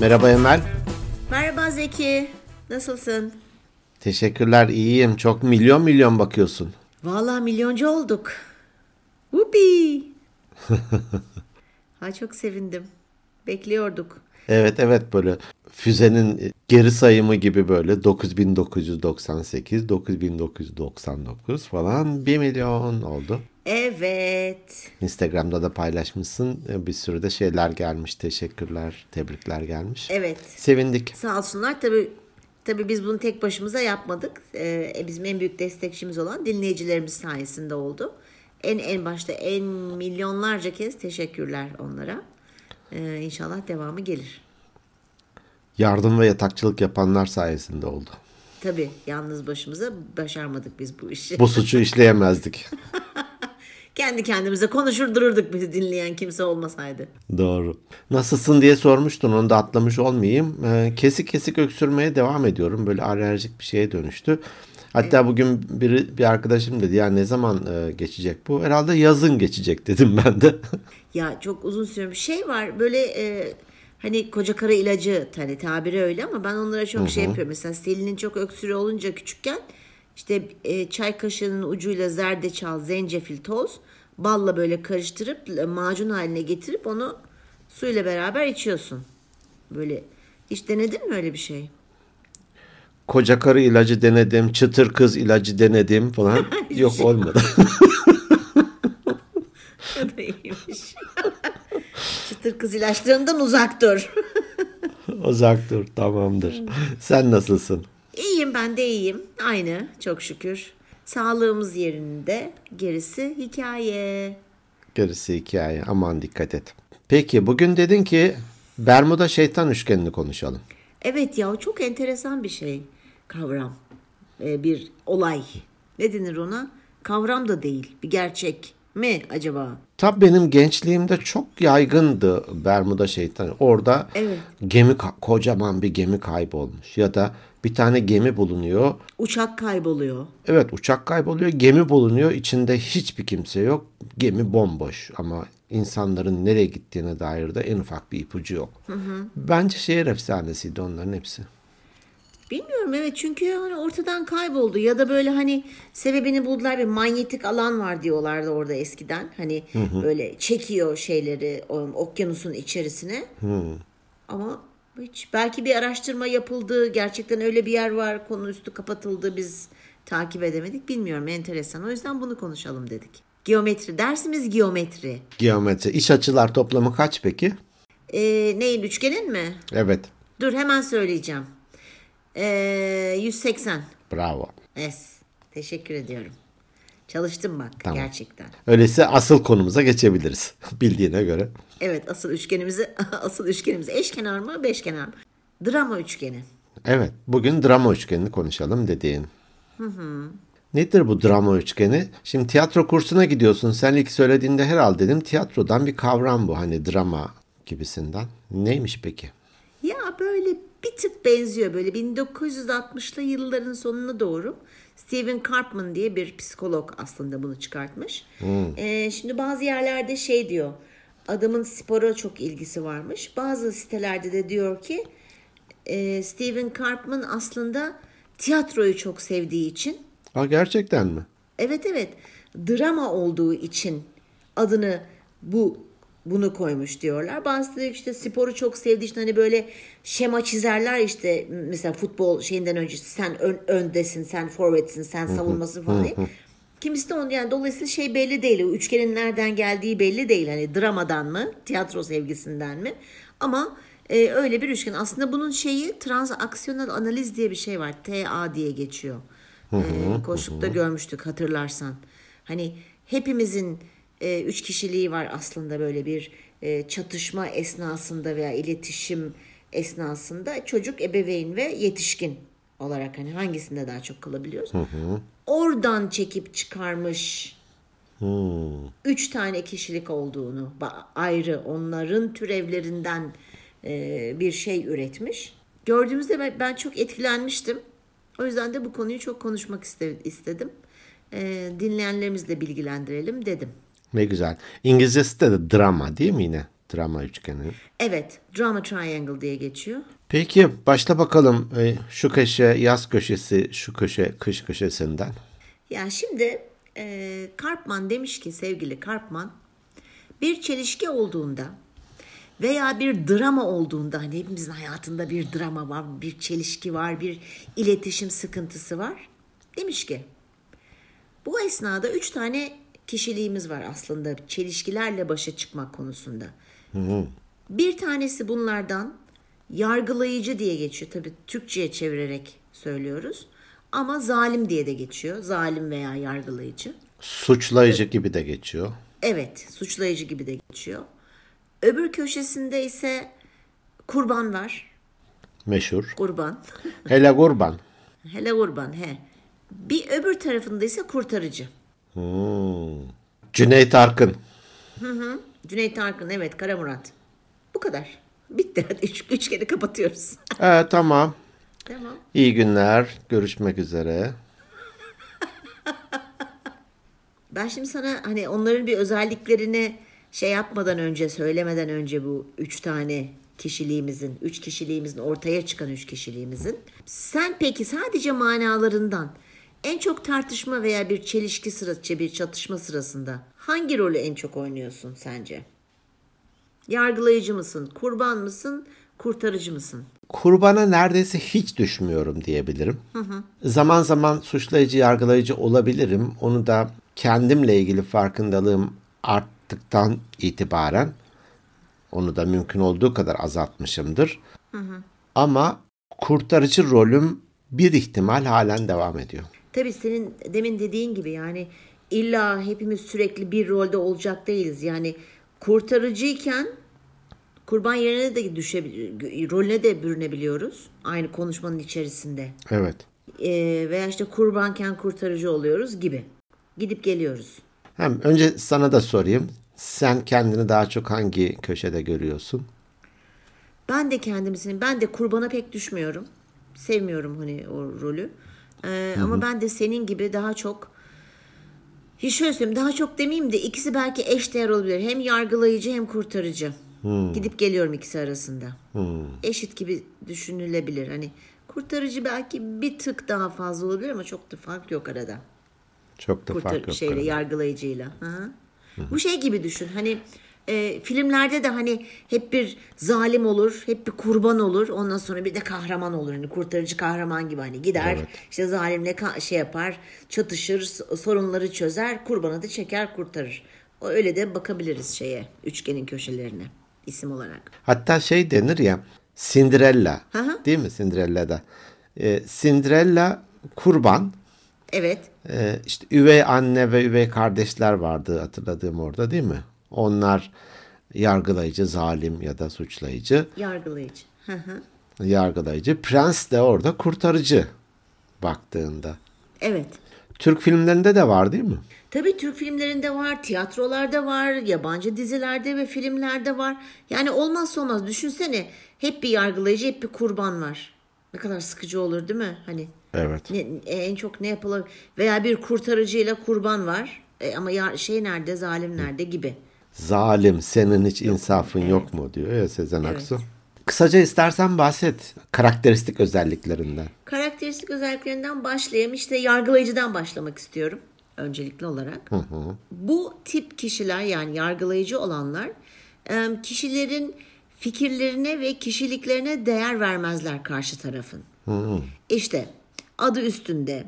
Merhaba Emel. Merhaba Zeki. Nasılsın? Teşekkürler iyiyim. Çok milyon milyon bakıyorsun. Vallahi milyoncu olduk. Whoopee. ha çok sevindim. Bekliyorduk. Evet evet böyle füzenin geri sayımı gibi böyle 9998, 9999 falan 1 milyon oldu. Evet. Instagram'da da paylaşmışsın. Bir sürü de şeyler gelmiş. Teşekkürler, tebrikler gelmiş. Evet. Sevindik. Sağ olsunlar. Tabii Tabii biz bunu tek başımıza yapmadık. Ee, bizim en büyük destekçimiz olan dinleyicilerimiz sayesinde oldu. En en başta en milyonlarca kez teşekkürler onlara. Ee, inşallah devamı gelir. Yardım ve yatakçılık yapanlar sayesinde oldu. Tabii yalnız başımıza başarmadık biz bu işi. Bu suçu işleyemezdik. Kendi kendimize konuşur dururduk biz dinleyen kimse olmasaydı. Doğru. Nasılsın diye sormuştun onu da atlamış olmayayım. Ee, kesik kesik öksürmeye devam ediyorum. Böyle alerjik bir şeye dönüştü. Hatta evet. bugün biri, bir arkadaşım dedi ya ne zaman e, geçecek bu? Herhalde yazın geçecek dedim ben de. ya çok uzun süre bir şey var. Böyle e, hani koca karı ilacı hani tabiri öyle ama ben onlara çok Hı-hı. şey yapıyorum. Mesela Selin'in çok öksürüğü olunca küçükken işte e, çay kaşığının ucuyla zerdeçal, zencefil, toz balla böyle karıştırıp e, macun haline getirip onu suyla beraber içiyorsun. Böyle hiç denedin mi öyle bir şey? Koca karı ilacı denedim, çıtır kız ilacı denedim falan. Yok olmadı. o da iyiymiş. çıtır kız ilaçlarından uzak dur. uzak dur tamamdır. Sen nasılsın? İyiyim ben de iyiyim. Aynı çok şükür. Sağlığımız yerinde gerisi hikaye. Gerisi hikaye aman dikkat et. Peki bugün dedin ki Bermuda şeytan üçgenini konuşalım. Evet ya çok enteresan bir şey kavram. Ee, bir olay. Ne denir ona? Kavram da değil bir gerçek mi acaba? Tabii benim gençliğimde çok yaygındı Bermuda şeytanı. Orada evet. gemi kocaman bir gemi kaybolmuş ya da bir tane gemi bulunuyor. Uçak kayboluyor. Evet uçak kayboluyor. Gemi bulunuyor. İçinde hiçbir kimse yok. Gemi bomboş ama insanların nereye gittiğine dair de en ufak bir ipucu yok. Hı hı. Bence şehir efsanesiydi onların hepsi. Bilmiyorum evet çünkü hani ortadan kayboldu ya da böyle hani sebebini buldular bir manyetik alan var diyorlardı orada eskiden. Hani hı hı. böyle çekiyor şeyleri okyanusun içerisine. Hı. Ama hiç belki bir araştırma yapıldı. Gerçekten öyle bir yer var. Konu üstü kapatıldı. Biz takip edemedik. Bilmiyorum enteresan. O yüzden bunu konuşalım dedik. Geometri. Dersimiz geometri. Geometri. İç açılar toplamı kaç peki? Ee, neyin? Üçgenin mi? Evet. Dur hemen söyleyeceğim. Ee, 180. Bravo. Es. Teşekkür ediyorum. Çalıştım bak tamam. gerçekten. Öyleyse asıl konumuza geçebiliriz bildiğine göre. Evet asıl üçgenimizi asıl üçgenimiz eşkenar mı beşkenar mı? Drama üçgeni. Evet bugün drama üçgenini konuşalım dediğin. Hı hı. Nedir bu drama üçgeni? Şimdi tiyatro kursuna gidiyorsun. Sen ilk söylediğinde herhalde dedim tiyatrodan bir kavram bu hani drama gibisinden. Neymiş peki? Ya böyle bir tık benziyor böyle 1960'lı yılların sonuna doğru Stephen Karpman diye bir psikolog aslında bunu çıkartmış. Hmm. Ee, şimdi bazı yerlerde şey diyor adamın spora çok ilgisi varmış. Bazı sitelerde de diyor ki e, Stephen Karpman aslında tiyatroyu çok sevdiği için. Ha gerçekten mi? Evet evet. Drama olduğu için adını bu bunu koymuş diyorlar. Diyor işte sporu çok sevdiği için hani böyle şema çizerler işte mesela futbol şeyinden önce sen ön, öndesin, sen forvetsin, sen savunmasın falan diye. Kimisi de onu yani dolayısıyla şey belli değil. O üçgenin nereden geldiği belli değil. Hani dramadan mı, tiyatro sevgisinden mi? Ama e, öyle bir üçgen. Aslında bunun şeyi transaksiyonel analiz diye bir şey var. TA diye geçiyor. Hı E, koşlukta görmüştük hatırlarsan. Hani hepimizin e, üç kişiliği var aslında böyle bir e, çatışma esnasında veya iletişim esnasında çocuk, ebeveyn ve yetişkin olarak hani hangisinde daha çok kalabiliyoruz? Hı hı. Oradan çekip çıkarmış hmm. üç tane kişilik olduğunu ayrı onların türevlerinden e, bir şey üretmiş. Gördüğümüzde ben çok etkilenmiştim. O yüzden de bu konuyu çok konuşmak istedim. E, dinleyenlerimizle bilgilendirelim dedim. Ne güzel. İngilizcesi de drama değil mi yine? drama üçgeni. Evet, drama triangle diye geçiyor. Peki başla bakalım e, şu köşe yaz köşesi, şu köşe kış köşesinden. Ya şimdi e, Karpman demiş ki sevgili Karpman bir çelişki olduğunda veya bir drama olduğunda hani hepimizin hayatında bir drama var, bir çelişki var, bir iletişim sıkıntısı var. Demiş ki bu esnada üç tane kişiliğimiz var aslında çelişkilerle başa çıkmak konusunda. Bir tanesi bunlardan yargılayıcı diye geçiyor. Tabii Türkçe'ye çevirerek söylüyoruz. Ama zalim diye de geçiyor. Zalim veya yargılayıcı. Suçlayıcı gibi de geçiyor. Evet, suçlayıcı gibi de geçiyor. Öbür köşesinde ise kurban var. Meşhur. Kurban. Hele kurban. Hele kurban he. Bir öbür tarafında ise kurtarıcı. Hmm. Cüneyt Arkın. Cüneyt Arkın evet Kara Murat. Bu kadar. Bitti hadi üç, üç kere kapatıyoruz. Evet tamam. tamam. İyi günler. Görüşmek üzere. Ben şimdi sana hani onların bir özelliklerini şey yapmadan önce, söylemeden önce bu üç tane kişiliğimizin, üç kişiliğimizin ortaya çıkan üç kişiliğimizin. Sen peki sadece manalarından en çok tartışma veya bir çelişki sırası, bir çatışma sırasında hangi rolü en çok oynuyorsun sence? Yargılayıcı mısın, kurban mısın, kurtarıcı mısın? Kurbana neredeyse hiç düşmüyorum diyebilirim. Zaman zaman suçlayıcı, yargılayıcı olabilirim. Onu da kendimle ilgili farkındalığım arttıktan itibaren onu da mümkün olduğu kadar azaltmışımdır. Ama kurtarıcı rolüm bir ihtimal halen devam ediyor. Tabii senin demin dediğin gibi yani illa hepimiz sürekli bir rolde olacak değiliz. Yani kurtarıcıyken kurban yerine de düşebilir, rolüne de bürünebiliyoruz aynı konuşmanın içerisinde. Evet. Ee, veya işte kurbanken kurtarıcı oluyoruz gibi. Gidip geliyoruz. Hem önce sana da sorayım. Sen kendini daha çok hangi köşede görüyorsun? Ben de kendimizin, ben de kurbana pek düşmüyorum. Sevmiyorum hani o rolü. Ee, ama ben de senin gibi daha çok hiç şöyle söyleyeyim daha çok demeyeyim de ikisi belki eşdeğer olabilir. Hem yargılayıcı hem kurtarıcı. Gidip geliyorum ikisi arasında. Eşit gibi düşünülebilir. Hani kurtarıcı belki bir tık daha fazla olabilir ama çok da fark yok arada. Çok da Kurtar fark yok. şeyle arada. yargılayıcıyla. Hı hı. Bu şey gibi düşün. Hani e, filmlerde de hani hep bir zalim olur, hep bir kurban olur. Ondan sonra bir de kahraman olur. Hani kurtarıcı kahraman gibi hani gider Evet. işte zalimle ka- şey yapar, çatışır, sorunları çözer, kurbanı da çeker, kurtarır. O öyle de bakabiliriz şeye, üçgenin köşelerine isim olarak. Hatta şey denir ya Cinderella. Hı. Değil mi Cinderella'da? Ee, Cinderella kurban. Evet. Ee, işte üvey anne ve üvey kardeşler vardı hatırladığım orada değil mi? Onlar yargılayıcı, zalim ya da suçlayıcı. Yargılayıcı. Hı hı. Yargılayıcı. Prens de orada kurtarıcı baktığında. evet. Türk filmlerinde de var değil mi? Tabii Türk filmlerinde var, tiyatrolarda var, yabancı dizilerde ve filmlerde var. Yani olmazsa olmaz. Düşünsene hep bir yargılayıcı, hep bir kurban var. Ne kadar sıkıcı olur değil mi? Hani Evet. ne, en çok ne yapılabilir? Veya bir kurtarıcıyla kurban var. E, ama ya, şey nerede, zalim nerede gibi. Zalim senin hiç insafın yok mu diyor ya Sezen Evet. Aksu. Kısaca istersen bahset karakteristik özelliklerinden. Karakteristik özelliklerinden başlayayım. İşte yargılayıcıdan başlamak istiyorum öncelikli olarak. Bu tip kişiler yani yargılayıcı olanlar kişilerin fikirlerine ve kişiliklerine değer vermezler karşı tarafın. İşte adı üstünde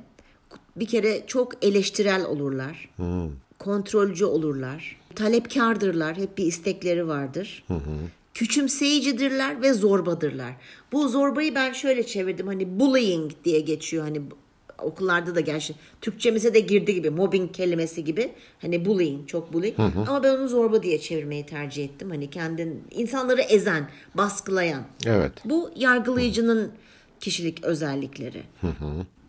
bir kere çok eleştirel olurlar. Kontrolcü olurlar. Talepkardırlar. Hep bir istekleri vardır. Küçümseyicidirler ve zorbadırlar. Bu zorbayı ben şöyle çevirdim. Hani bullying diye geçiyor. Hani okullarda da gerçi Türkçemize de girdi gibi mobbing kelimesi gibi hani bullying çok bullying ama ben onu zorba diye çevirmeyi tercih ettim hani kendin insanları ezen baskılayan Evet. bu yargılayıcının kişilik özellikleri.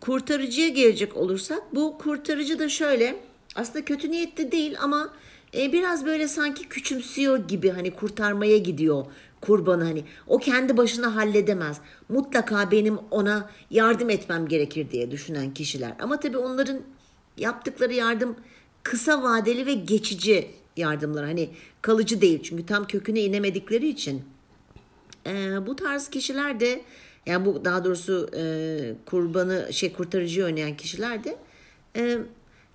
Kurtarıcıya gelecek olursak bu kurtarıcı da şöyle aslında kötü niyetli değil ama e, biraz böyle sanki küçümsüyor gibi hani kurtarmaya gidiyor kurbanı hani o kendi başına halledemez. Mutlaka benim ona yardım etmem gerekir diye düşünen kişiler. Ama tabii onların yaptıkları yardım kısa vadeli ve geçici yardımlar. Hani kalıcı değil çünkü tam köküne inemedikleri için. Ee, bu tarz kişiler de yani bu daha doğrusu e, kurbanı şey kurtarıcı oynayan kişiler de e,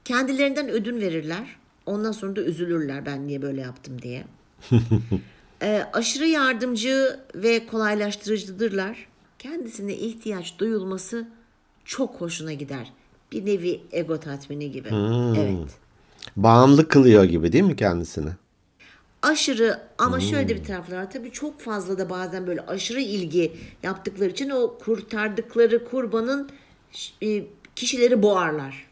kendilerinden ödün verirler. Ondan sonra da üzülürler ben niye böyle yaptım diye. e, aşırı yardımcı ve kolaylaştırıcıdırlar. Kendisine ihtiyaç duyulması çok hoşuna gider. Bir nevi ego tatmini gibi. Evet. Bağımlı kılıyor gibi değil mi kendisini? aşırı ama şöyle de bir tarafları var. Tabii çok fazla da bazen böyle aşırı ilgi yaptıkları için o kurtardıkları kurbanın e, kişileri boğarlar.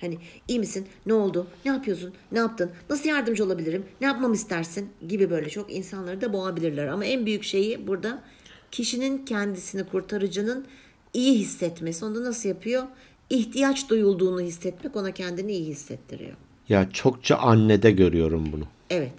Hani iyi misin? Ne oldu? Ne yapıyorsun? Ne yaptın? Nasıl yardımcı olabilirim? Ne yapmamı istersin? Gibi böyle çok insanları da boğabilirler. Ama en büyük şeyi burada kişinin kendisini kurtarıcının iyi hissetmesi. Onu da nasıl yapıyor? İhtiyaç duyulduğunu hissetmek ona kendini iyi hissettiriyor. Ya çokça annede görüyorum bunu. Evet.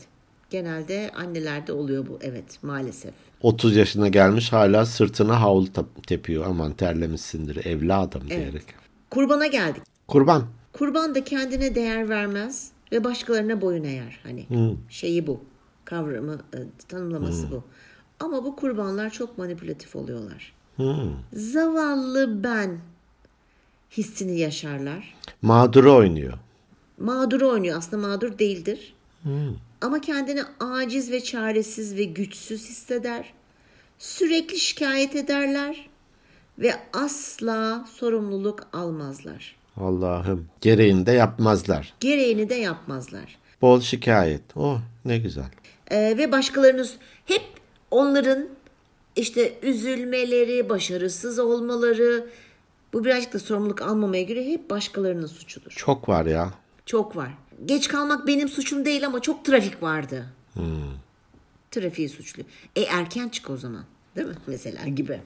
Genelde annelerde oluyor bu. Evet maalesef. 30 yaşına gelmiş hala sırtına havlu tepiyor. Aman terlemişsindir evladım diyerek. Kurbana geldik. Kurban. Kurban da kendine değer vermez ve başkalarına boyun eğer. Hani şeyi bu. Kavramı, e, tanımlaması bu. Ama bu kurbanlar çok manipülatif oluyorlar. Zavallı ben hissini yaşarlar. Mağduru oynuyor. Mağduru oynuyor. Aslında mağdur değildir. Ama kendini aciz ve çaresiz ve güçsüz hisseder. Sürekli şikayet ederler ve asla sorumluluk almazlar. Allah'ım. Gereğini de yapmazlar. Gereğini de yapmazlar. Bol şikayet. Oh ne güzel. Ee, ve başkalarının hep onların işte üzülmeleri, başarısız olmaları bu birazcık da sorumluluk almamaya göre hep başkalarının suçudur. Çok var ya. Çok var. Geç kalmak benim suçum değil ama çok trafik vardı. Trafiği suçlu. E erken çık o zaman. Değil mi? Mesela gibi.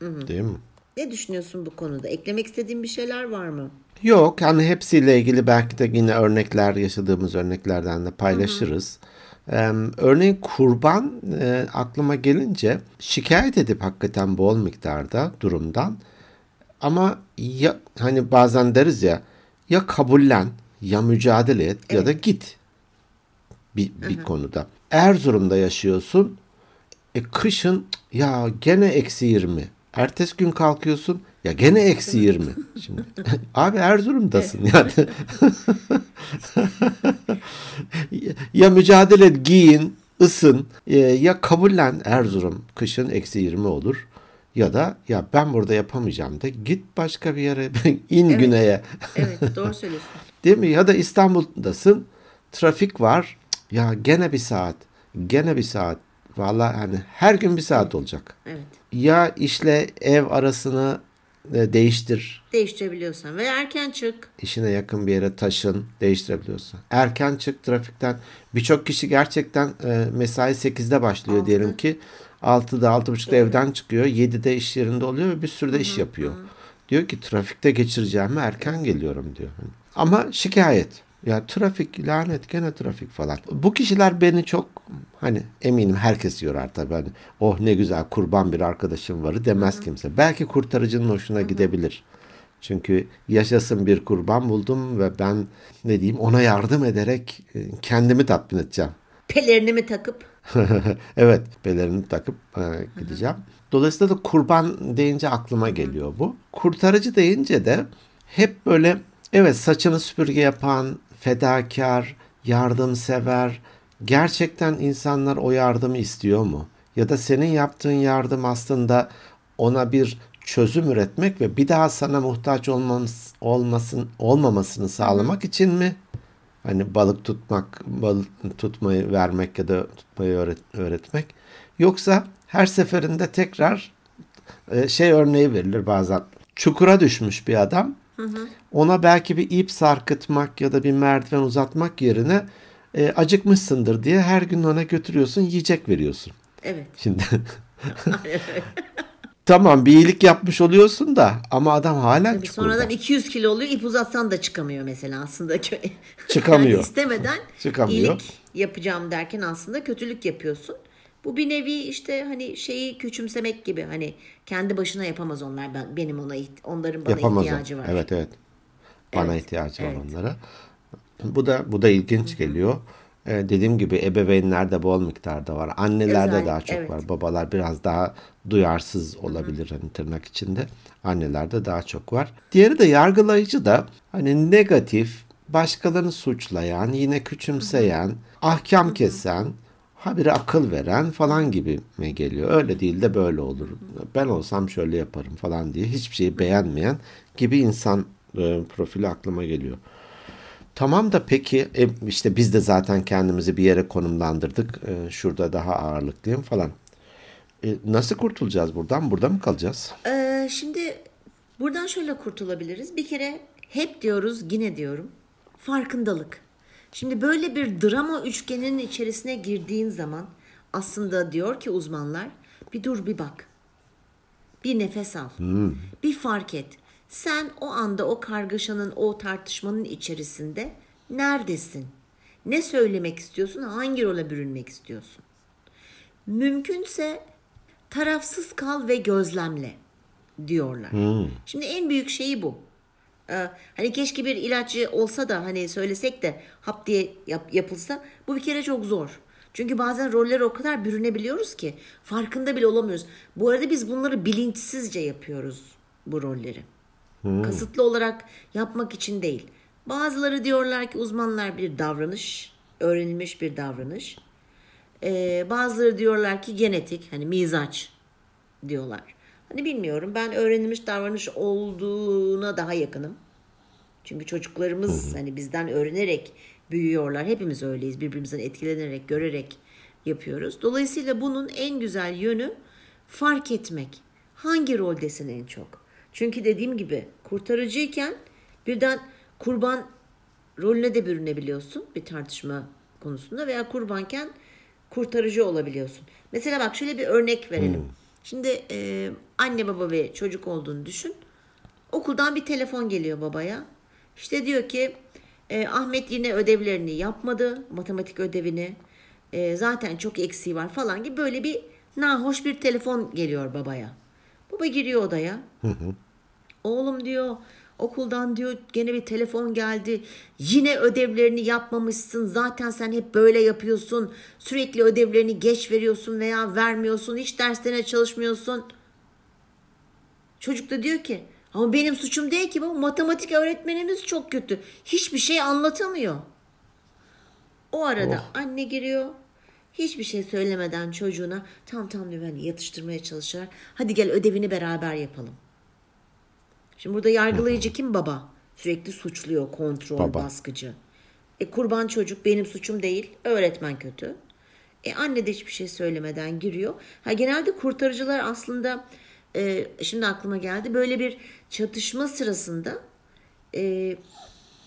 Değil mi? Ne düşünüyorsun bu konuda? Eklemek istediğin bir şeyler var mı? Yok hani hepsiyle ilgili belki de yine örnekler yaşadığımız örneklerden de paylaşırız. Ee, örneğin kurban e, aklıma gelince şikayet edip hakikaten bol miktarda durumdan ama ya hani bazen deriz ya ya kabullen ya mücadele et ya da git bir, bir konuda. Erzurum'da yaşıyorsun. E kışın ya gene eksi 20. Ertesi gün kalkıyorsun ya gene eksi 20. Şimdi abi Erzurum'dasın yani. ya mücadele et, giyin, ısın. E, ya kabullen Erzurum kışın eksi 20 olur. Ya da ya ben burada yapamayacağım da git başka bir yere in güneye. Evet doğru söylüyorsun. Değil mi? Ya da İstanbul'dasın. Trafik var. Ya gene bir saat. Gene bir saat. Vallahi hani her gün bir saat olacak. Evet. Ya işle ev arasını e, değiştir. Değiştirebiliyorsan ve erken çık. İşine yakın bir yere taşın. Değiştirebiliyorsun. Erken çık trafikten. Birçok kişi gerçekten e, mesai 8'de başlıyor diyelim ki. 6'da 6.30'da evden çıkıyor. 7'de iş yerinde oluyor ve bir sürü de iş yapıyor. Diyor ki trafikte geçireceğime erken geliyorum diyor. Ama şikayet. Ya trafik lanet gene trafik falan. Bu kişiler beni çok hani eminim herkes yorar tabii. Hani, oh ne güzel kurban bir arkadaşım varı demez kimse. Belki kurtarıcının hoşuna gidebilir. Çünkü yaşasın bir kurban buldum ve ben ne diyeyim ona yardım ederek e, kendimi tatmin edeceğim. Pelerinimi takıp evet pelerini takıp e, gideceğim. Dolayısıyla da kurban deyince aklıma geliyor bu. Kurtarıcı deyince de hep böyle evet saçını süpürge yapan, fedakar, yardımsever. Gerçekten insanlar o yardımı istiyor mu? Ya da senin yaptığın yardım aslında ona bir çözüm üretmek ve bir daha sana muhtaç olmamız, olmasın, olmamasını sağlamak için mi? Hani balık tutmak, balık tutmayı vermek ya da tutmayı öğret, öğretmek. Yoksa her seferinde tekrar e, şey örneği verilir bazen. Çukura düşmüş bir adam. Ona belki bir ip sarkıtmak ya da bir merdiven uzatmak yerine e, acıkmışsındır diye her gün ona götürüyorsun, yiyecek veriyorsun. evet. Şimdi tamam bir iyilik yapmış oluyorsun da ama adam hala Tabii sonradan 200 kilo oluyor ip uzatsan da çıkamıyor mesela aslında. Çıkamıyor. Yani istemeden Çıkamıyor. iyilik yapacağım derken aslında kötülük yapıyorsun. Bu bir nevi işte hani şeyi küçümsemek gibi hani kendi başına yapamaz onlar ben benim ona onların bana Yapamaz ihtiyacı var. Evet evet. Bana Evet, ihtiyacı var evet. onlara. Bu da bu da ilginç geliyor. Ee, dediğim gibi ebeveynlerde bol miktarda var. Annelerde Özel, daha çok evet. var. Babalar biraz daha duyarsız olabilir hani tırnak içinde. Annelerde daha çok var. Diğeri de yargılayıcı da hani negatif, başkalarını suçlayan, yine küçümseyen, ahkam kesen, habire akıl veren falan gibi mi geliyor? Öyle değil de böyle olur. Ben olsam şöyle yaparım falan diye hiçbir şeyi beğenmeyen gibi insan e, profili aklıma geliyor. Tamam da peki e, işte biz de zaten kendimizi bir yere konumlandırdık. E, şurada daha ağırlıklıyım falan. E, nasıl kurtulacağız buradan? Burada mı kalacağız? Ee, şimdi buradan şöyle kurtulabiliriz. Bir kere hep diyoruz, yine diyorum. Farkındalık. Şimdi böyle bir drama üçgeninin içerisine girdiğin zaman aslında diyor ki uzmanlar bir dur bir bak. Bir nefes al. Bir fark et. Sen o anda o kargaşanın, o tartışmanın içerisinde neredesin? Ne söylemek istiyorsun? Hangi role bürünmek istiyorsun? Mümkünse tarafsız kal ve gözlemle diyorlar. Şimdi en büyük şeyi bu. Ee, hani keşke bir ilacı olsa da hani söylesek de hap diye yap- yapılsa bu bir kere çok zor. Çünkü bazen rollere o kadar bürünebiliyoruz ki farkında bile olamıyoruz. Bu arada biz bunları bilinçsizce yapıyoruz bu rolleri. Kasıtlı olarak yapmak için değil. Bazıları diyorlar ki uzmanlar bir davranış, öğrenilmiş bir davranış. Ee, bazıları diyorlar ki genetik, hani mizaç diyorlar. Hani bilmiyorum ben öğrenilmiş davranış olduğuna daha yakınım. Çünkü çocuklarımız hani bizden öğrenerek büyüyorlar. Hepimiz öyleyiz. Birbirimizden etkilenerek, görerek yapıyoruz. Dolayısıyla bunun en güzel yönü fark etmek. Hangi roldesin en çok? Çünkü dediğim gibi kurtarıcıyken birden kurban rolüne de bürünebiliyorsun bir tartışma konusunda veya kurbanken kurtarıcı olabiliyorsun. Mesela bak şöyle bir örnek verelim. Şimdi e, anne baba ve çocuk olduğunu düşün. Okuldan bir telefon geliyor babaya. İşte diyor ki e, Ahmet yine ödevlerini yapmadı. Matematik ödevini. E, zaten çok eksiği var falan gibi böyle bir nahoş bir telefon geliyor babaya. Baba giriyor odaya. Oğlum diyor okuldan diyor gene bir telefon geldi. Yine ödevlerini yapmamışsın. Zaten sen hep böyle yapıyorsun. Sürekli ödevlerini geç veriyorsun veya vermiyorsun. Hiç derslerine çalışmıyorsun. Çocuk da diyor ki ama benim suçum değil ki baba matematik öğretmenimiz çok kötü. Hiçbir şey anlatamıyor. O arada anne giriyor. Hiçbir şey söylemeden çocuğuna tamam tamam diyor ben yatıştırmaya çalışır. Hadi gel ödevini beraber yapalım. Şimdi burada yargılayıcı kim baba? Sürekli suçluyor, kontrol, Baba. baskıcı. E kurban çocuk benim suçum değil, öğretmen kötü. E anne de hiçbir şey söylemeden giriyor. Ha genelde kurtarıcılar aslında e, şimdi aklıma geldi böyle bir çatışma sırasında e,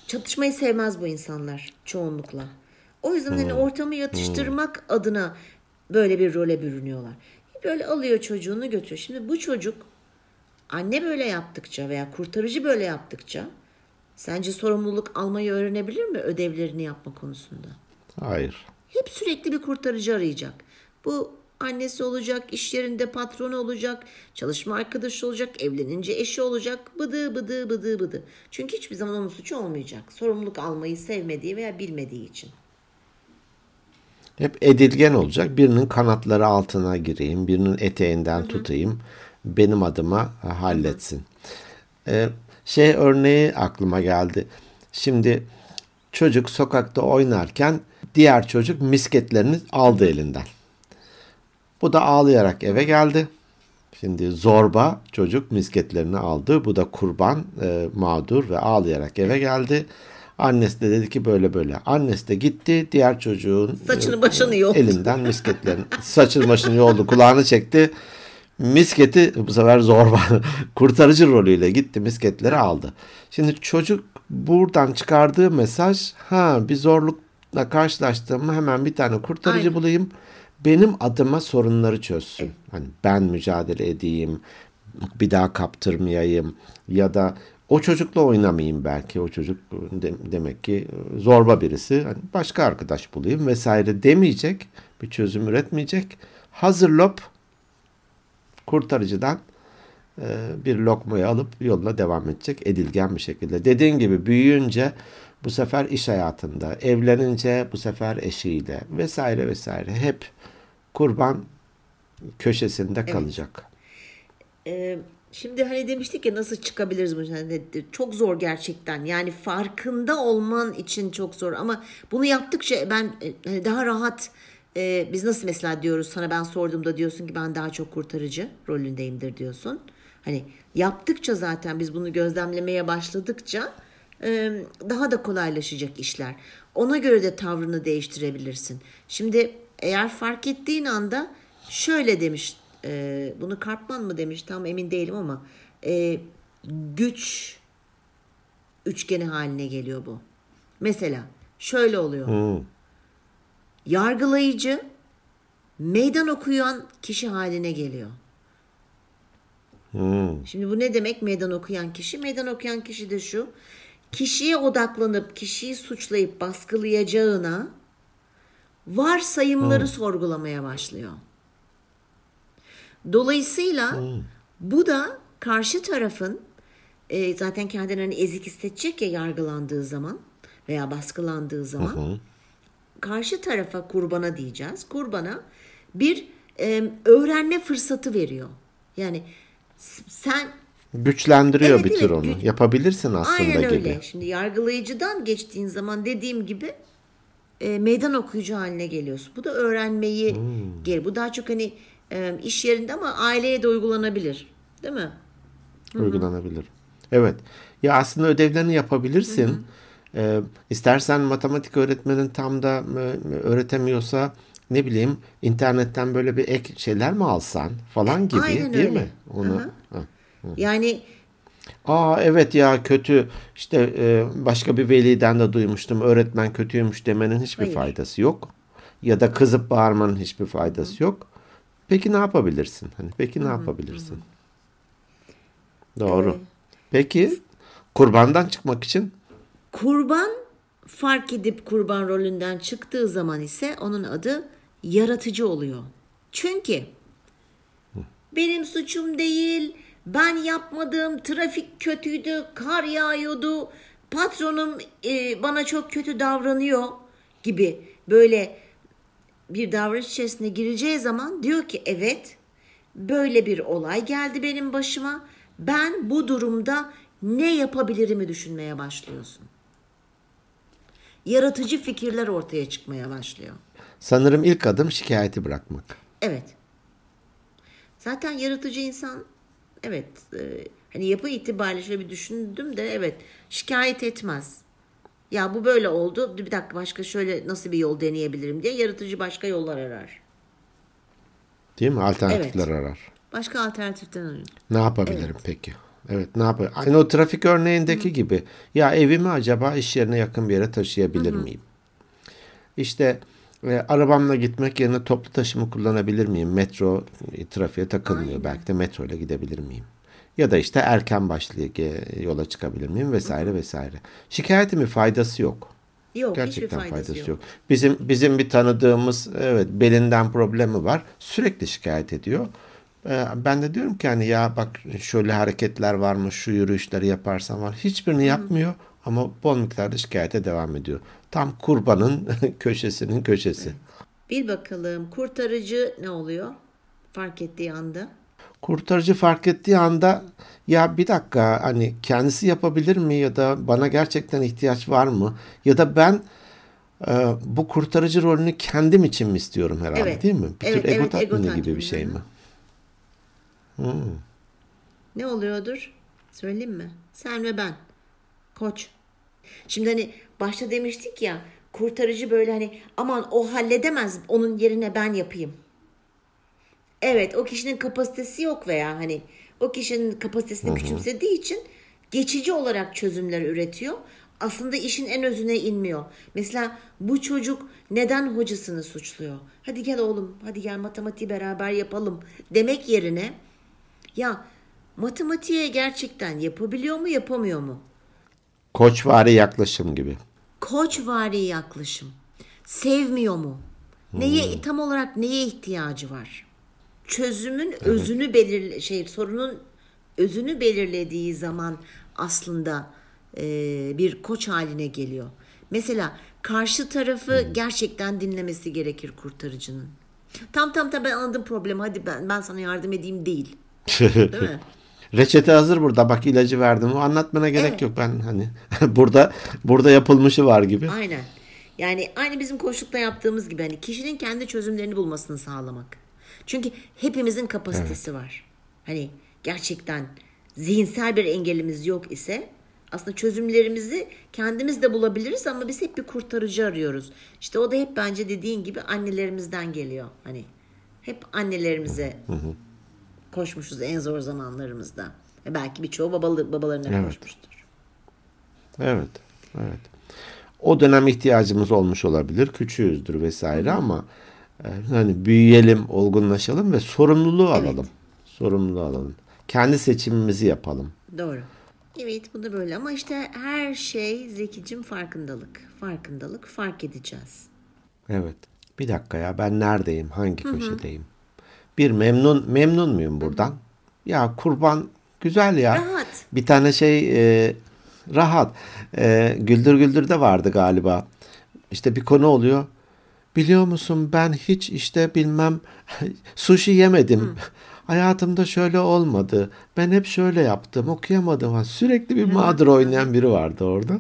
çatışmayı sevmez bu insanlar çoğunlukla. O yüzden hani ortamı yatıştırmak adına böyle bir role bürünüyorlar. Böyle alıyor çocuğunu götürüyor. Şimdi bu çocuk anne böyle yaptıkça veya kurtarıcı böyle yaptıkça sence sorumluluk almayı öğrenebilir mi ödevlerini yapma konusunda? Hayır. Hep sürekli bir kurtarıcı arayacak. Bu annesi olacak, iş yerinde patronu olacak, çalışma arkadaşı olacak, evlenince eşi olacak. Bıdı bıdı bıdı bıdı. Çünkü hiçbir zaman onun suçu olmayacak. Sorumluluk almayı sevmediği veya bilmediği için. Hep edilgen olacak. Birinin kanatları altına gireyim, birinin eteğinden tutayım. Benim adıma e, halletsin. Ee, şey örneği aklıma geldi. Şimdi çocuk sokakta oynarken diğer çocuk misketlerini aldı elinden. Bu da ağlayarak eve geldi. Şimdi zorba çocuk misketlerini aldı. Bu da kurban e, mağdur ve ağlayarak eve geldi. Annesi de dedi ki böyle böyle. Annesi de gitti diğer çocuğun Saçını başını yoldu. elinden misketlerini saçını başını yoldu kulağını çekti. Misketi bu sefer zorba kurtarıcı rolüyle gitti misketleri aldı. Şimdi çocuk buradan çıkardığı mesaj ha bir zorlukla karşılaştığımda hemen bir tane kurtarıcı Aynen. bulayım. Benim adıma sorunları çözsün. Hani ben mücadele edeyim, bir daha kaptırmayayım ya da o çocukla oynamayayım belki. O çocuk de- demek ki zorba birisi. Hani başka arkadaş bulayım vesaire demeyecek. Bir çözüm üretmeyecek. Hazır lop kurtarıcıdan e, bir lokmayı alıp yoluna devam edecek edilgen bir şekilde. Dediğin gibi büyüyünce bu sefer iş hayatında, evlenince bu sefer eşiyle vesaire vesaire hep kurban köşesinde kalacak. Ee, şimdi hani demiştik ya nasıl çıkabiliriz bu yani çok zor gerçekten yani farkında olman için çok zor ama bunu yaptıkça ben e, hani daha rahat e, biz nasıl mesela diyoruz sana ben sorduğumda diyorsun ki ben daha çok kurtarıcı rolündeyimdir diyorsun. Hani yaptıkça zaten biz bunu gözlemlemeye başladıkça e, daha da kolaylaşacak işler. Ona göre de tavrını değiştirebilirsin. Şimdi eğer fark ettiğin anda şöyle demiş e, bunu Karpman mı demiş tam emin değilim ama e, güç üçgeni haline geliyor bu. Mesela şöyle oluyor. Hmm. Yargılayıcı meydan okuyan kişi haline geliyor. Hmm. Şimdi bu ne demek meydan okuyan kişi? Meydan okuyan kişi de şu. Kişiye odaklanıp kişiyi suçlayıp baskılayacağına varsayımları sorgulamaya başlıyor. Dolayısıyla bu da karşı tarafın e, zaten kendini hani ezik hissedecek ya yargılandığı zaman veya baskılandığı zaman karşı tarafa kurbana diyeceğiz. Kurbana bir e, öğrenme fırsatı veriyor. Yani sen Güçlendiriyor Evet, bir tür evet, onu. güç- Yapabilirsin aslında aynen öyle. gibi. Şimdi yargılayıcıdan geçtiğin zaman dediğim gibi e, meydan okuyucu haline geliyorsun. Bu da öğrenmeyi Hmm. gel. Bu daha çok hani e, iş yerinde ama aileye de uygulanabilir. Değil mi? Uygulanabilir. Evet. Ya aslında ödevlerini yapabilirsin. Ee, istersen matematik öğretmenin tam da e, öğretemiyorsa ne bileyim internetten böyle bir ek şeyler mi alsan falan gibi Aynen değil öyle. mi? Onu. Aha. Ha. Yani Aa evet ya kötü işte e, başka bir veliden de duymuştum öğretmen kötüymüş demenin hiçbir Hayır. faydası yok. Ya da kızıp bağırmanın hiçbir faydası yok. Peki ne yapabilirsin? Hani peki ne yapabilirsin? Doğru. Ee, Peki kurbandan çıkmak için kurban fark edip kurban rolünden çıktığı zaman ise onun adı yaratıcı oluyor. Çünkü benim suçum değil, ben yapmadım, trafik kötüydü, kar yağıyordu, patronum e, bana çok kötü davranıyor gibi böyle bir davranış içerisine gireceği zaman diyor ki evet böyle bir olay geldi benim başıma. Ben bu durumda ne yapabilirimi düşünmeye başlıyorsun. Yaratıcı fikirler ortaya çıkmaya başlıyor. sanırım ilk adım şikayeti bırakmak. Evet. Zaten yaratıcı insan evet e, hani yapı itibariyle şöyle bir düşündüm de evet şikayet etmez. Ya bu böyle oldu. Bir dakika başka şöyle nasıl bir yol deneyebilirim diye yaratıcı başka yollar arar. Değil mi? Alternatifler arar. Başka alternatiften arıyor. Ne yapabilirim peki? Evet ne yapayım? Aynı o trafik örneğindeki gibi. Ya evimi acaba iş yerine yakın bir yere taşıyabilir miyim? İşte e, arabamla gitmek yerine toplu taşımı kullanabilir miyim? Metro e, trafiğe takılmıyor. Belki de metro ile gidebilir miyim? Ya da işte erken başlayıp yola çıkabilir miyim vesaire vesaire. Şikayetimin faydası yok. Yok Gerçekten hiçbir faydası, yok. yok. Bizim bizim bir tanıdığımız evet belinden problemi var. Sürekli şikayet ediyor. Ee, Ben de diyorum ki hani ya bak şöyle hareketler var mı, şu yürüyüşleri yaparsan var. Hiçbirini yapmıyor ama bol miktarda şikayete devam ediyor. Tam kurbanın köşesinin köşesi. Bil bakalım kurtarıcı ne oluyor? Fark ettiği anda. Kurtarıcı fark ettiği anda ya bir dakika hani kendisi yapabilir mi ya da bana gerçekten ihtiyaç var mı? Ya da ben e, bu kurtarıcı rolünü kendim için mi istiyorum herhalde Evet. değil mi? Bir Evet, tür ego evet, ego tatmini gibi tatmini, bir şey mi? Ne oluyordur? Söyleyeyim mi? Sen ve ben. Koç. Şimdi hani başta demiştik ya kurtarıcı böyle hani aman o halledemez onun yerine ben yapayım. Evet o kişinin kapasitesi yok veya hani o kişinin kapasitesini küçümsediği için geçici olarak çözümler üretiyor. Aslında işin en özüne inmiyor. Mesela bu çocuk neden hocasını suçluyor? Hadi gel oğlum, hadi gel matematiği beraber yapalım demek yerine ya matematiğe gerçekten yapabiliyor mu, yapamıyor mu? Koçvari yaklaşım gibi. Koçvari yaklaşım. Sevmiyor mu? Neye tam olarak neye ihtiyacı var? Çözümün özünü belirle şey sorunun özünü belirlediği zaman aslında e, bir koç haline geliyor. Mesela karşı tarafı gerçekten dinlemesi gerekir kurtarıcının. Tam tam tam ben anladım problemi. Hadi ben ben sana yardım edeyim değil. Değil mi? Reçete hazır burada. Bak ilacı verdim. O anlatmana gerek Evet. yok. Ben hani burada burada yapılmışı var gibi. Aynen. Yani aynı bizim koçlukta yaptığımız gibi hani kişinin kendi çözümlerini bulmasını sağlamak. Çünkü hepimizin kapasitesi var. Hani gerçekten zihinsel bir engelimiz yok ise aslında çözümlerimizi kendimiz de bulabiliriz ama biz hep bir kurtarıcı arıyoruz. İşte o da hep bence dediğin gibi annelerimizden geliyor. Hani hep annelerimize koşmuşuz en zor zamanlarımızda. Ve belki birçoğu babalı, babalarına Evet. koşmuştur. Evet. Evet. O dönem ihtiyacımız olmuş olabilir. Küçüğüzdür vesaire ama hani büyüyelim, olgunlaşalım ve sorumluluğu alalım. Sorumluluğu alalım. Kendi seçimimizi yapalım. Doğru. Evet bu da böyle ama işte her şey Zekicim farkındalık. Farkındalık fark edeceğiz. Evet. Bir dakika ya ben neredeyim? Hangi köşedeyim? Bir memnun memnun muyum buradan? Ya kurban güzel ya. Rahat. Bir tane şey e, rahat. E, güldür güldür de vardı galiba. İşte bir konu oluyor. Biliyor musun ben hiç işte bilmem sushi yemedim. Hayatımda şöyle olmadı. Ben hep şöyle yaptım. Okuyamadım. Ha, Sürekli bir mağdur oynayan biri vardı orada.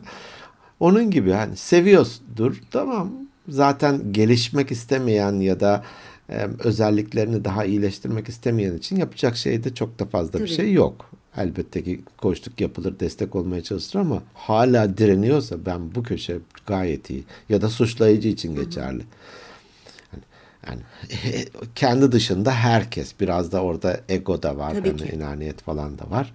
Onun gibi hani seviyordur tamam. Zaten gelişmek istemeyen ya da e, özelliklerini daha iyileştirmek istemeyen için yapacak şey de çok da fazla bir Tabii. şey yok. Elbette ki koçluk yapılır, destek olmaya çalışılır ama hala direniyorsa ben bu köşe gayet iyi. Ya da suçlayıcı için geçerli. Yani kendi dışında herkes biraz da orada ego da var, Tabii ki. enaniyet falan da var.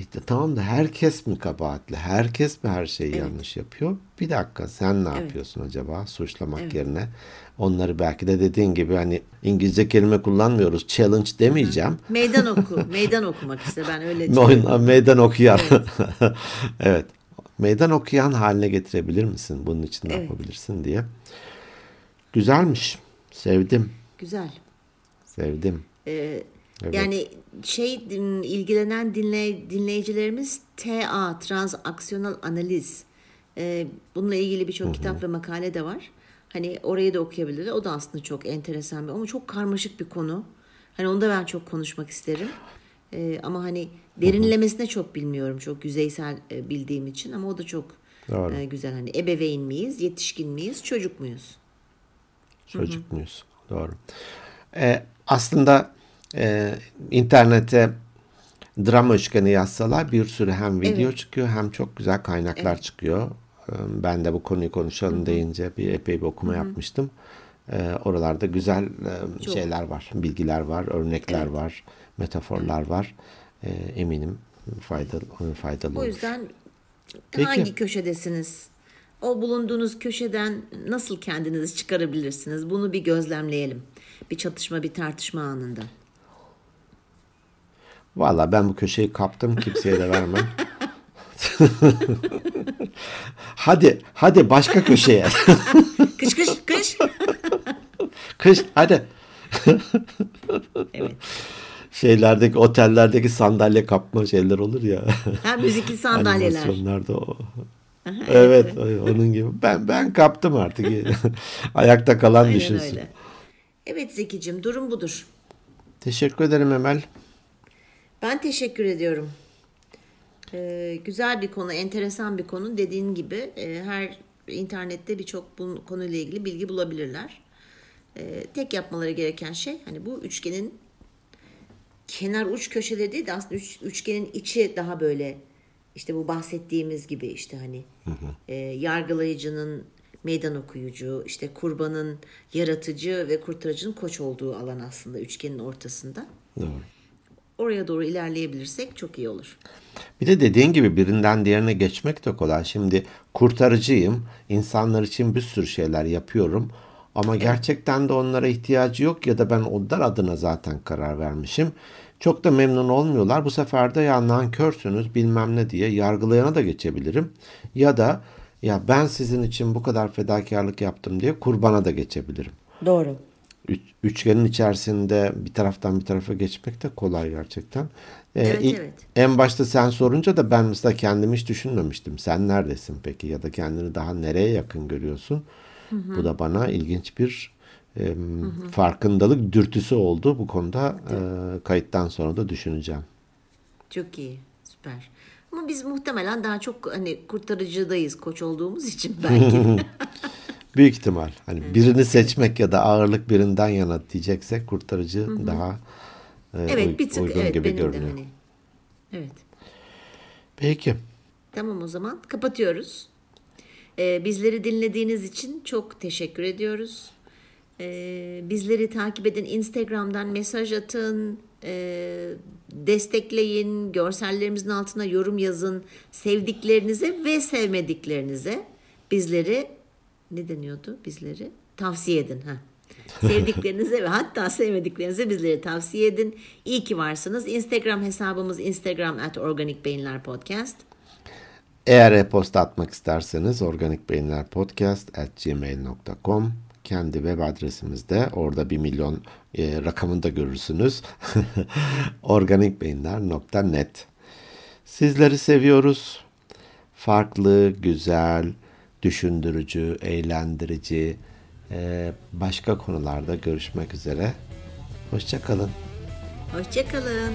İşte tamam da herkes mi kabahatli? Herkes mi her şeyi yanlış yapıyor? Bir dakika sen ne yapıyorsun acaba suçlamak yerine? Onları belki de dediğin gibi hani İngilizce kelime kullanmıyoruz. Challenge demeyeceğim. Meydan oku. Meydan okumak işte ben öyle Oyuna meydan okuyan. Evet. Meydan okuyan haline getirebilir misin? Bunun için ne Evet. yapabilirsin diye. Güzelmiş. Sevdim. Güzel. Sevdim. Ee, Evet. Yani şey ilgilenen dinley, dinleyicilerimiz TA transaksiyonel analiz ee, bununla ilgili birçok kitap ve makale de var. Hani orayı da okuyabilirler. O da aslında çok enteresan bir ama çok karmaşık bir konu. Hani onu da ben çok konuşmak isterim. Ee, ama hani derinlemesine çok bilmiyorum. Çok yüzeysel e, bildiğim için ama o da çok Doğru. e, güzel. Hani ebeveyn miyiz, yetişkin miyiz, çocuk muyuz? Çocuk muyuz? Doğru. Ee, aslında e, internete drama üçgeni yazsalar bir sürü hem video Evet. çıkıyor hem çok güzel kaynaklar çıkıyor. Ee, Ben de bu konuyu konuşalım deyince bir epey bir okuma yapmıştım. Ee, oralarda güzel e, Çok. şeyler var, bilgiler var, örnekler var, metaforlar var. Ee, eminim faydalı faydalı O olur. yüzden Peki. hangi köşedesiniz? O bulunduğunuz köşeden nasıl kendinizi çıkarabilirsiniz? Bunu bir gözlemleyelim. Bir çatışma, bir tartışma anında. Valla ben bu köşeyi kaptım kimseye de vermem. hadi hadi başka köşeye. Kış kış kış. Kış hadi. Evet. Şeylerdeki otellerdeki sandalye kapma şeyler olur ya. Ha müzikli sandalyeler. Animasyonlarda o. Aha, Evet, onun gibi. Ben ben kaptım artık. Ayakta kalan Aynen düşünsün. öyle. Evet Zekicim durum budur. Teşekkür ederim Emel. Ben teşekkür ediyorum. Ee, güzel bir konu, enteresan bir konu. Dediğin gibi e, her internette birçok bu konuyla ilgili bilgi bulabilirler. Ee, tek yapmaları gereken şey hani bu üçgenin kenar uç köşeleri değil de aslında üç- üçgenin içi daha böyle işte bu bahsettiğimiz gibi işte hani e, yargılayıcının meydan okuyucu, işte kurbanın yaratıcı ve kurtarıcının koç olduğu alan aslında üçgenin ortasında. Doğru. Oraya doğru ilerleyebilirsek çok iyi olur. Bir de dediğin gibi birinden diğerine geçmek de kolay. Şimdi kurtarıcıyım. İnsanlar için bir sürü şeyler yapıyorum. Ama gerçekten de onlara ihtiyacı yok ya da ben onlar adına zaten karar vermişim. Çok da memnun olmuyorlar. Bu sefer de ya nankörsünüz bilmem ne diye yargılayana da geçebilirim. Ya da ya ben sizin için bu kadar fedakarlık yaptım diye kurbana da geçebilirim. Doğru. Üç- üçgenin içerisinde bir taraftan bir tarafa geçmek de kolay gerçekten. Ee, Evet, ilk- evet. En başta sen sorunca da ben mesela kendimi hiç düşünmemiştim. Sen neredesin peki ya da kendini daha nereye yakın görüyorsun? Bu da bana ilginç bir e, farkındalık dürtüsü oldu. Bu konuda e, kayıttan sonra da düşüneceğim. Çok iyi. Süper. Ama biz muhtemelen daha çok hani kurtarıcıdayız koç olduğumuz için belki. Büyük ihtimal. Hani birini seçmek ya da ağırlık birinden yana diyeceksek kurtarıcı daha e, uy- evet bir tık uygun evet gibi benim de görünüyor. hani. Evet. Peki. Tamam o zaman kapatıyoruz. Ee, bizleri dinlediğiniz için çok teşekkür ediyoruz. Ee, bizleri takip edin. Instagram'dan mesaj atın. ee, destekleyin. Görsellerimizin altına yorum yazın. Sevdiklerinize ve sevmediklerinize bizleri ne deniyordu bizleri? Tavsiye edin. Ha. Sevdiklerinize ve hatta sevmediklerinize bizleri tavsiye edin. İyi ki varsınız. Instagram hesabımız Instagram at Organik Beyinler Podcast. Eğer e-posta atmak isterseniz organikbeyinlerpodcast@gmail.com kendi web adresimizde orada bir milyon e, rakamını da görürsünüz. organikbeyinler.net Sizleri seviyoruz. Farklı, güzel, düşündürücü, eğlendirici e, başka konularda görüşmek üzere. Hoşçakalın. Hoşçakalın.